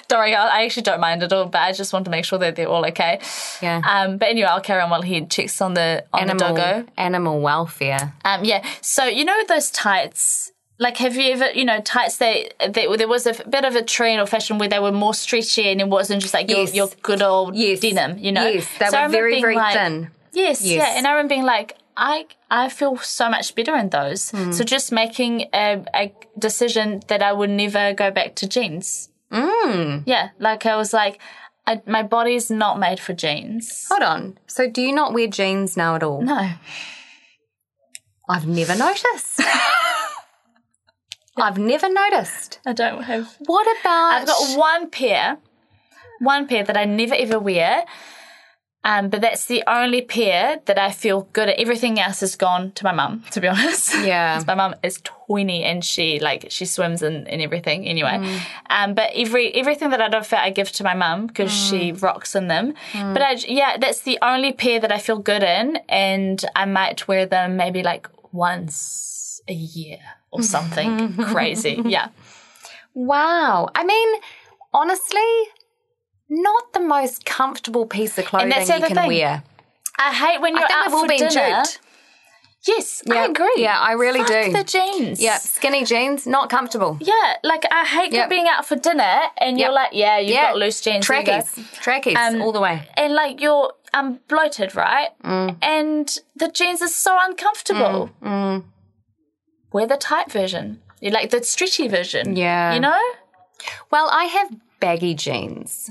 Don't worry, I I actually don't mind at all, but I just want to make sure that they're all okay. Yeah. Um, but anyway, I'll carry on while he checks on the on animal the doggo. animal welfare. Um, yeah. So you know those tights. Like, have you ever, you know, tights that, that there was a bit of a trend or fashion where they were more stretchy and it wasn't just like Yes. your, your good old Yes. denim, you know? Yes, they So were very very like- thin. Yes, Yes. yeah. And I remember being like, I I feel so much better in those. Hmm. So just making a, a decision that I would never go back to jeans. Mm. Yeah, like I was like, I, my body's not made for jeans. Hold on. So do you not wear jeans now at all? No. I've never noticed. I've never noticed. I don't have. What about I've got one pair, one pair that I never ever wear. Um, but that's the only pair that I feel good at. Everything else has gone to my mum, to be honest. Yeah. my mum is tiny and she like she swims and, and everything anyway. Mm. Um, but every everything that I don't fit, I give to my mum because she Mm. rocks in them. But I, yeah, that's the only pair that I feel good in, and I might wear them maybe like once a year or something crazy. Yeah. Wow. I mean, honestly, not the most comfortable piece of clothing you can thing. wear. I hate when you're I think out we've all for been dinner. duped. Yes, I agree. Yeah, I really Fuck do. the jeans. Yeah, skinny jeans, not comfortable. Yeah, like I hate Yep. being out for dinner and you're Yep. like, yeah, you've got loose jeans. Trackies. Trackies Um, all the way. And like you're um bloated, right? Mm. And the jeans are so uncomfortable. Wear the tight version. You like the stretchy version. Yeah. You know? Well, I have baggy jeans.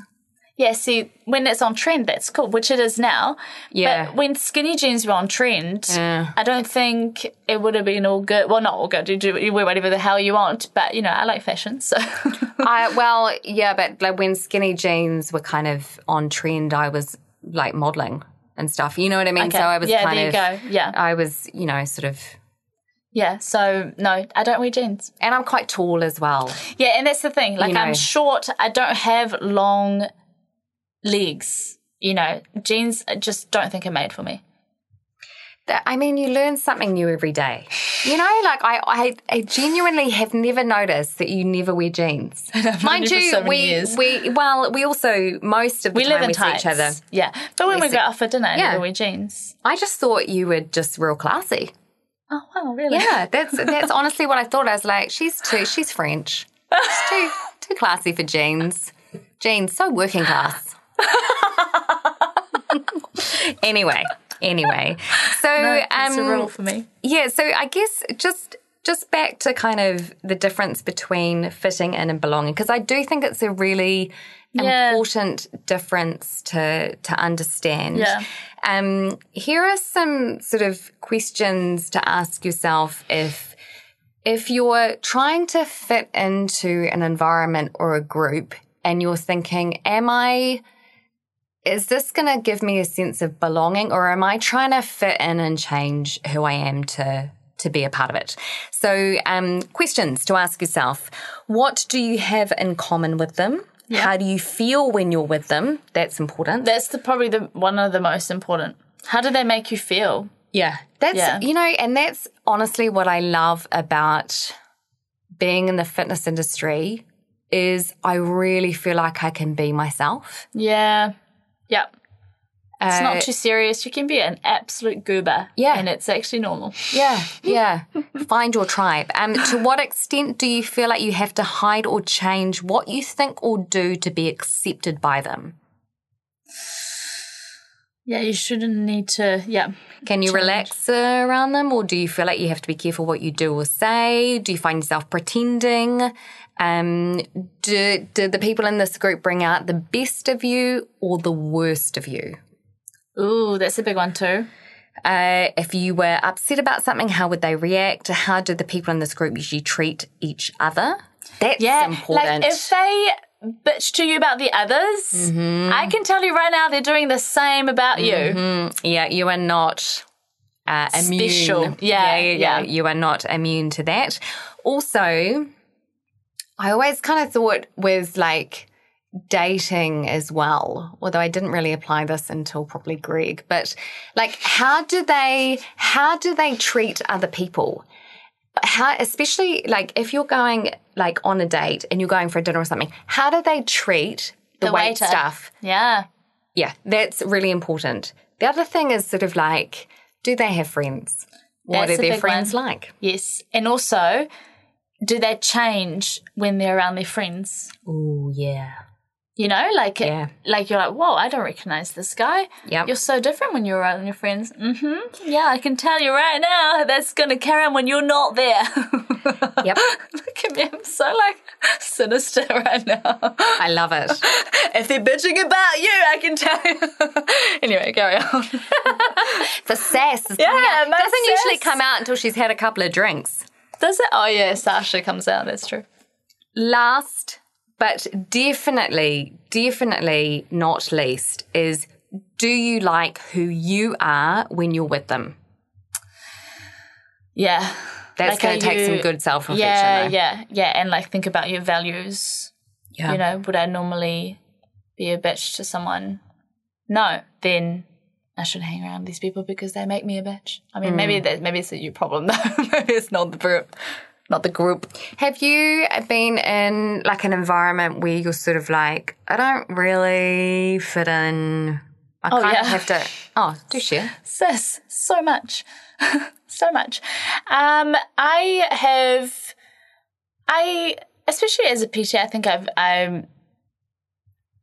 Yeah, see, when it's on trend, that's cool, which it is now. Yeah. But when skinny jeans were on trend, Yeah. I don't think it would have been all good. Well, not all good. You do you wear whatever the hell you want, but you know, I like fashion, so I well, yeah, but like when skinny jeans were kind of on trend, I was like modeling and stuff. You know what I mean? Okay. So I was Yeah, kind there you of go. Yeah. I was, you know, sort of yeah. So no, I don't wear jeans. and I'm quite tall as well. Yeah, and that's the thing. Like You know. I'm short. I don't have long legs. You know, jeans I just don't think are made for me. I mean, you learn something new every day. You know, like I, I, I genuinely have never noticed that you never wear jeans. Mind you so we, years. we, well, we also most of the We time live in we see tights. each other. Yeah. But when we, see- go out for dinner, I Yeah. never wear jeans. I just thought you were just real classy. Oh, wow, really? Yeah, that's that's honestly what I thought. I was like, she's too, she's French. She's too too classy for jeans. Jeans, so working class. anyway, anyway, so That's a um, rule for me. yeah, so I guess just just back to kind of the difference between fitting in and belonging because I do think it's a really Yeah. important difference to to understand. Yeah. Um, here are some sort of questions to ask yourself if if you're trying to fit into an environment or a group and you're thinking, am I is this going to give me a sense of belonging or am I trying to fit in and change who I am to to be a part of it? So, um, questions to ask yourself. What do you have in common with them? How do you feel when you're with them? That's important. That's the probably the one of the most important. How do they make you feel? Yeah. That's, Yeah. you know, and that's honestly what I love about being in the fitness industry is I really feel like I can be myself. Yeah. Yep. It's Uh, not too serious. You can be an absolute goober. Yeah. And it's actually normal. Yeah, yeah. Find your tribe. Um, to what extent do you feel like you have to hide or change what you think or do to be accepted by them? Yeah, you shouldn't need to. Yeah. Can you relax uh, around them, or do you feel like you have to be careful what you do or say? Do you find yourself pretending? Um, do, do the people in this group bring out the best of you or the worst of you? Ooh, that's a big one too. Uh, if you were upset about something, how would they react? How do the people in this group usually treat each other? That's Yeah. important. Like if they bitch to you about the others, Mm-hmm. I can tell you right now they're doing the same about you. yeah, you are not uh, immune. Special. Yeah, yeah, yeah, yeah. You are not immune to that. Also, I always kind of thought with like dating as well, although I didn't really apply this until probably Greg, but like how do they how do they treat other people? How especially like if you're going like on a date and you're going for a dinner or something, how do they treat the, The wait staff? Yeah. Yeah, that's really important. The other thing is sort of like, do they have friends? What That's are their friends one. like? Yes. And also, do they change when they're around their friends? Oh, yeah. You know, like Yeah. like you're like, whoa, I don't recognize this guy. Yep. You're so different when you're around your friends. Mm-hmm. Yeah, I can tell you right now that's gonna carry on when you're not there. Yep. Look at me, I'm so like sinister right now. I love it. if they're bitching about you, I can tell you. anyway, carry on. The sass is Yeah, coming my doesn't usually come out until she's had a couple of drinks. Does it? Oh yeah, Sasha comes out. That's true. Last, but definitely, definitely not least, is do you like who you are when you're with them? Yeah. That's Like, going to take some good self reflection. Yeah, yeah, yeah, and like think about your values. Yeah. You know, would I normally be a bitch to someone? No, then I shouldn't hang around these people because they make me a bitch. I mean, maybe Mm. that maybe it's a you problem though. maybe it's not the group, not the group. Have you been in like an environment where you're sort of like, I don't really fit in. I Oh, kind yeah. of have to. Oh, do share. Sis, so much, so much. Um, I have, I especially as a PT, I think I've, I'm,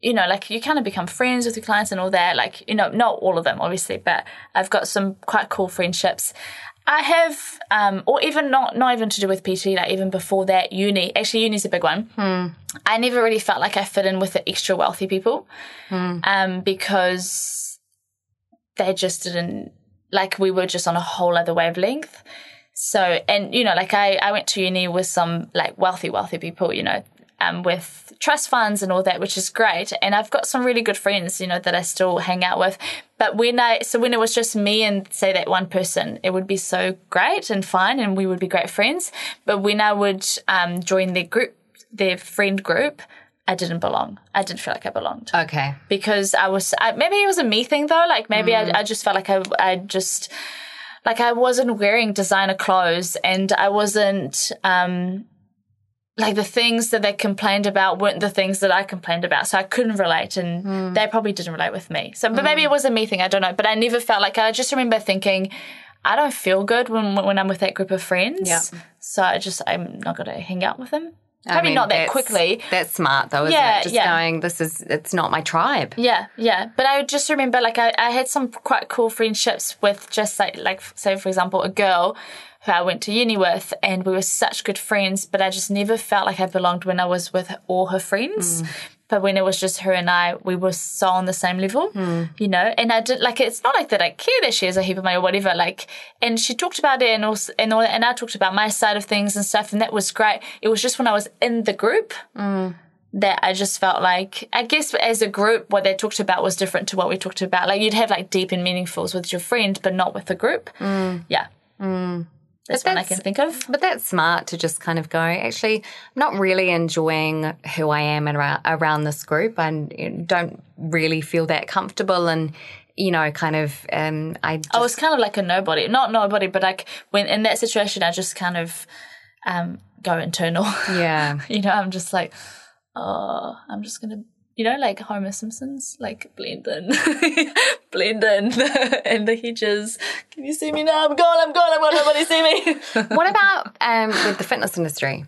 you know, like you kind of become friends with your clients and all that. Like, you know, not all of them, obviously, but I've got some quite cool friendships. I have, um, or even not, not even to do with PT, like even before that, uni. Actually, uni's a big one. I never really felt like I fit in with the extra wealthy people, um, because they just didn't like we were just on a whole other wavelength. So, and you know, like I, I went to uni with some like wealthy, wealthy people, you know, um, with trust funds and all that, which is great. And I've got some really good friends, you know, that I still hang out with. But when I, so when it was just me and say that one person, it would be so great and fine and we would be great friends. But when I would um, join their group, their friend group, I didn't belong. I didn't feel like I belonged Okay. because I was I, maybe it was a me thing though. Like maybe I, I just felt like I I just like I wasn't wearing designer clothes and I wasn't um like the things that they complained about weren't the things that I complained about. So I couldn't relate and hmm. they probably didn't relate with me. So but maybe hmm. it was a me thing, I don't know. But I never felt like I just remember thinking I don't feel good when when I'm with that group of friends. Yeah. So I just I'm not gonna hang out with them. I Probably mean, not that quickly. That's smart though, isn't Yeah, it? Just yeah. going, this is it's not my tribe. Yeah, yeah. But I just remember like I, I had some quite cool friendships with just like like say for example a girl who I went to uni with and we were such good friends, but I just never felt like I belonged when I was with all her friends. Hmm. But when it was just her and I, we were so on the same level, hmm. you know. And I did like it's not like that I care that she has a heap of money or whatever. Like, and she talked about it and also and all that, and I talked about my side of things and stuff, and that was great. It was just when I was in the group hmm. that I just felt like, I guess as a group, what they talked about was different to what we talked about. Like you'd have like deep and meaningfuls with your friend, but not with the group. Yeah. That's one I can think of. But that's smart to just kind of go, actually, I'm not really enjoying who I am around, around this group. I don't really feel that comfortable. And, you know, kind of, um, I just, I was kind of like a nobody. Not nobody, but like when in that situation, I just kind of um, go internal. yeah. you know, I'm just like, oh, I'm just going to. You know, like Homer Simpson's, like blend in, blend in in the hedges. Can you see me now? I'm gone. I'm gone. I'm gone. Nobody see me. what about um, with the fitness industry?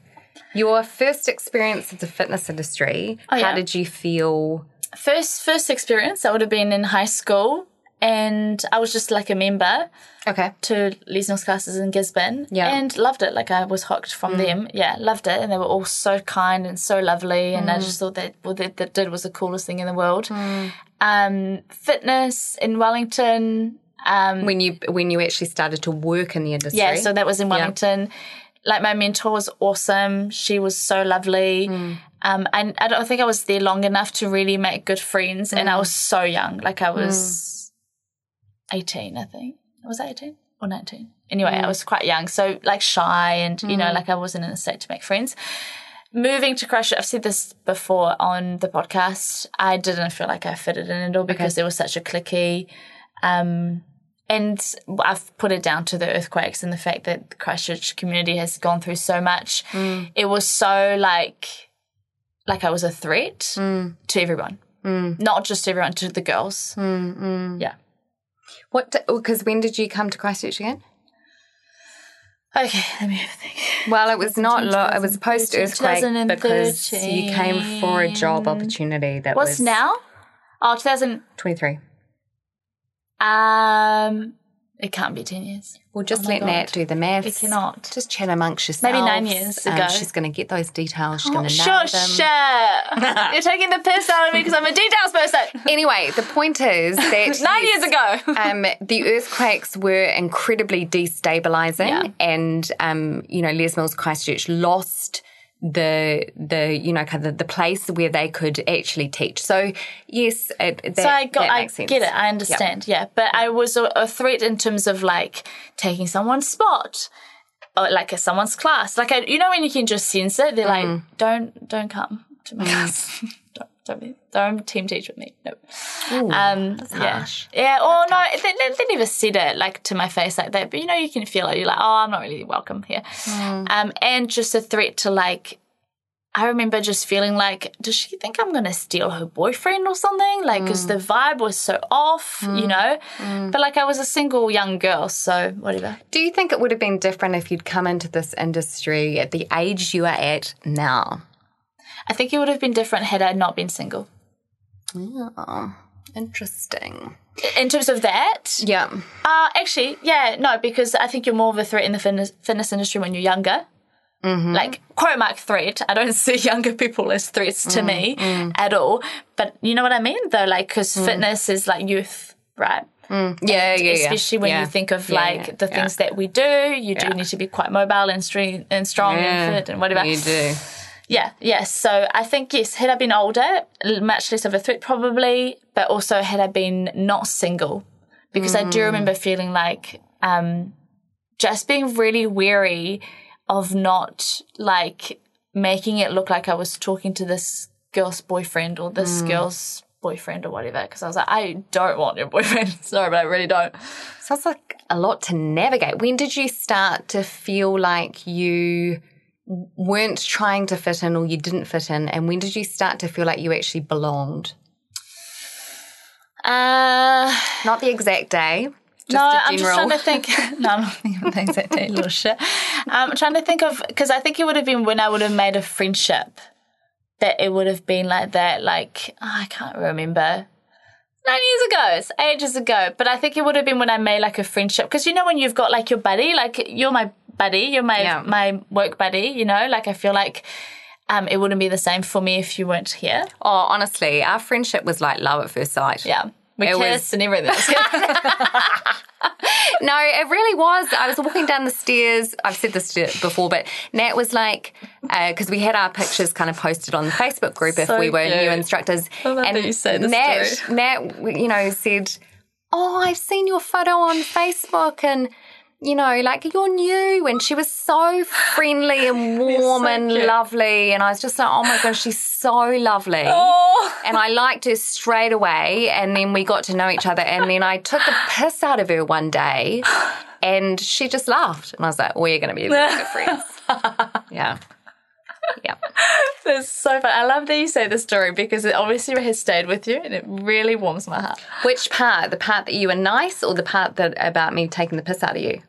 Your first experience of the fitness industry, Oh, yeah. how did you feel? first first experience I would have been in high school and I was just like a member Okay. to Les Mills classes in Gisborne. Yeah. and loved it. Like I was hooked from them. Yeah loved it. And they were all so kind and so lovely. And I just thought that what they, they did was the coolest thing in the world. Um fitness in Wellington um When you when you actually started to work in the industry? yeah so that was in Wellington. Like my mentor was awesome. She was so lovely. Um, I, I don't think I was there long enough to really make good friends, and I was so young. Like I was eighteen, I think. Was I eighteen or nineteen? Anyway, I mm. was quite young, so like shy, and you know, mm. like I wasn't in a state to make friends. Moving to Christchurch, I've said this before on the podcast. I didn't feel like I fitted in at all because there was such a clicky. Um, and I've put it down to the earthquakes and the fact that the Christchurch community has gone through so much. Mm. It was so like like I was a threat to everyone, not just everyone, to the girls. Yeah. What? Because when did you come to Christchurch again? Okay, let me have a think. Well, it was not. Lo- it was post earthquake 2013. because you came for a job opportunity that What's was now? Oh, 2000. twenty three. Um, it can't be 10 years. Well, just Oh let Nat do the maths. It cannot. Just chat amongst yourselves. Maybe nine years Um, ago. she's going to get those details. She's Oh, going to know sure, sure. You're taking the piss out of me because I'm a details person. Anyway, the point is that Nine yes, years ago. um, the earthquakes were incredibly destabilizing, Yeah. and um, you know, Les Mills Christchurch lost the the you know kind of the place where they could actually teach. So yes, it, that, so I got, I sense. get it. I understand. Yeah, but I was a, a threat in terms of like taking someone's spot, or like a, someone's class. Like I, you know, when you can just sense it, they're Mm. like, "Don't, don't come to my class. Don't, be, don't team teach with me." No. um, yeah, harsh. yeah. Or no, they, they, never said it like to my face like that. But you know, you can feel it. You're like, "Oh, I'm not really welcome here." Mm. Um, and just a threat to like I remember just feeling like, does she think I'm going to steal her boyfriend or something? Like, because the vibe was so off, you know? But like, I was a single young girl, so whatever. Do you think it would have been different if you'd come into this industry at the age you are at now? I think it would have been different had I not been single. Oh, interesting. In terms of that, Yeah. uh, actually, yeah, no, because I think you're more of a threat in the fitness, fitness industry when you're younger. Mm-hmm. Like, quote mark threat. I don't see younger people as threats to mm, me mm. at all. But you know what I mean, though? Like, because mm. fitness is like youth, right? Yeah, yeah, yeah. especially when Yeah. you think of Yeah, like yeah, the yeah. things that we do. You do need to be quite mobile and strong and strong Yeah, and fit and whatever. You do. Yeah, yes. So I think yes, had I been older, much less of a threat probably, but also had I been not single, because I Mm. do remember feeling like um, just being really wary of not like making it look like I was talking to this girl's boyfriend or Mm. this girl's boyfriend or whatever. Because I was like, I don't want your boyfriend. Sorry, but I really don't. Sounds like a lot to navigate. When did you start to feel like you weren't trying to fit in or you didn't fit in? And when did you start to feel like you actually belonged? Uh, Not the exact day. Just no, I'm just trying to think. no, I'm not thinking of things that day, little shit. Um, I'm trying to think of because I think it would have been when I would have made a friendship that it would have been like that. Like oh, I can't remember. Nine years ago, it's ages ago. But I think it would have been when I made like a friendship because you know when you've got like your buddy, like you're my buddy, you're my Yeah. my work buddy. You know, like I feel like. Um, it wouldn't be the same for me if you weren't here. Oh, honestly, our friendship was like love at first sight. Yeah, we It was- kissed and everything. No, it really was. I was walking down the stairs. I've said this before, but Nat was like, because we had our pictures kind of posted on the Facebook group if we were new cute. instructors. I love that you say this Nat. Nat, you know, said, "Oh, I've seen your photo on Facebook and." You know, like you're new, and she was so friendly and warm so and cute. lovely, and I was just like, "Oh my gosh, she's so lovely." oh. and I liked her straight away. And then we got to know each other. And then I took the piss out of her one day, and she just laughed. And I was like, "We're going to be really good friends." Yeah, yeah. That's so fun. I love that you say the story because it obviously has stayed with you and it really warms my heart. Which part? The part that you were nice, or the part that about me taking the piss out of you?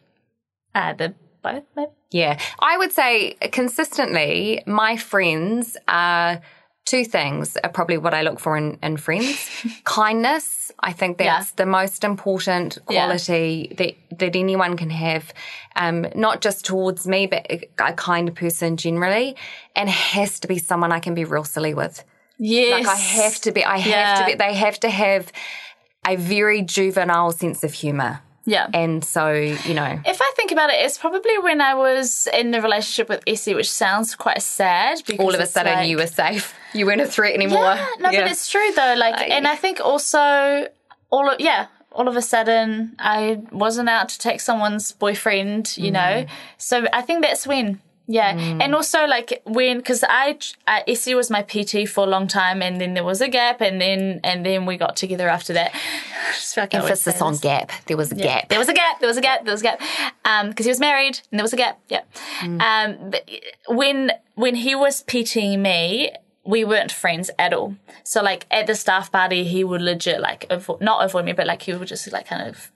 Uh, the both, maybe? Yeah, I would say consistently, my friends are two things are probably what I look for in, in friends. Kindness, I think that's Yeah. the most important Yeah. quality that that anyone can have, um, not just towards me, but a, a kind person generally, and has to be someone I can be real silly with. Yes. Like I have to be, I have Yeah. to be. They have to have a very juvenile sense of humor, Yeah. and so you know. if I think about it, it's probably when I was in the relationship with Essie, which sounds quite sad. Because all of a sudden like- you were safe. You weren't a threat anymore. Yeah, no, but it's true though. Like, and I think also all of yeah, all of a sudden I wasn't out to take someone's boyfriend, you know. Mm-hmm. So I think that's when. Yeah, and also like when because I uh, Essie was my PT for a long time, and then there was a gap, and then and then we got together after that. Like emphasis on gap. There was a gap. There was a gap. There was a gap. There was a gap. Um, because he was married, and there was a gap. Yeah. Mm. Um, but when when he was PTing me, we weren't friends at all. So like at the staff party, he would legit like avo- not avoid me, but like he would just like kind of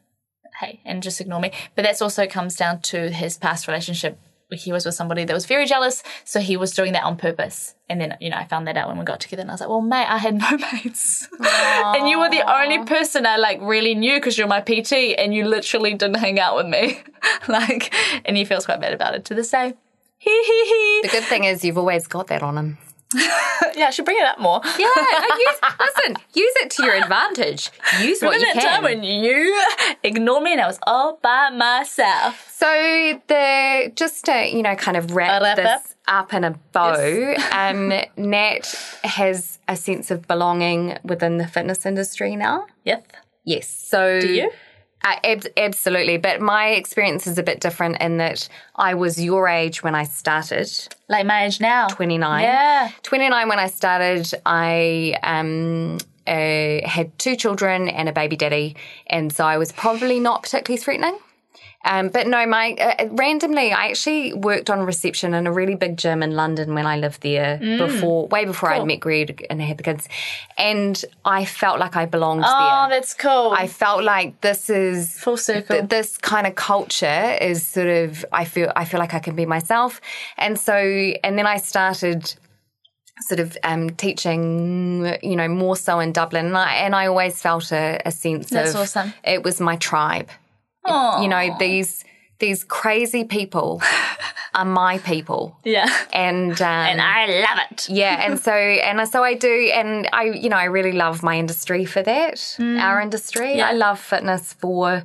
hey and just ignore me. But that's also comes down to his past relationship. He was with somebody that was very jealous, so he was doing that on purpose. And then, you know, I found that out when we got together, and I was like, "Well, mate, I had no mates, and you were the only person I like really knew because you're my PT, and you literally didn't hang out with me, like." And he feels quite bad about it to this day. Hee hee hee. The good thing is you've always got that on him. Yeah, I should bring it up more. Yeah, use, listen, use it to your advantage. Use what Remember you that time can. when you ignored me and I was all by myself? So the just to you know kind of wrap, A wrap this up. up in a bow, um, Nat has a sense of belonging within the fitness industry now. Yes. Yes. So Do you? Uh, ab- absolutely, but my experience is a bit different in that I was your age when I started, Like my age now. 29. Yeah. 29 when I started, I um, uh, had two children and a baby daddy, and so I was probably not particularly threatening. Um, but no, my uh, randomly, I actually worked on reception in a really big gym in London when I lived there before, way before I'd met Greg and had the kids, and I felt like I belonged Oh, there. that's cool. I felt like this is Full circle. th- this kind of culture is sort of I feel I feel like I can be myself, and so and then I started sort of um, teaching, you know, more so in Dublin, and I and I always felt a, a sense That's of awesome. it was my tribe. Aw. You know, these these crazy people are my people, yeah. and um, And I love it. yeah, and so and so I do, and I you know I really love my industry for that. Our industry, Mm. Yeah. I love fitness for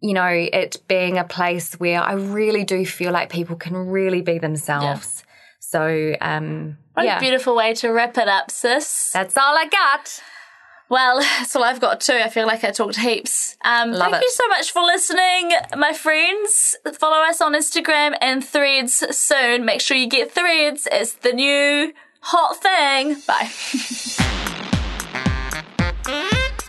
you know it being a place where I really do feel like people can really be themselves. So um, What yeah, a beautiful way to wrap it up, sis. that's all I got. Well, that's all I've got too. I feel like I talked heaps. Um, Love thank it. you so much for listening, my friends. Follow us on Instagram and Threads soon. Make sure you get Threads. It's the new hot thing. Bye.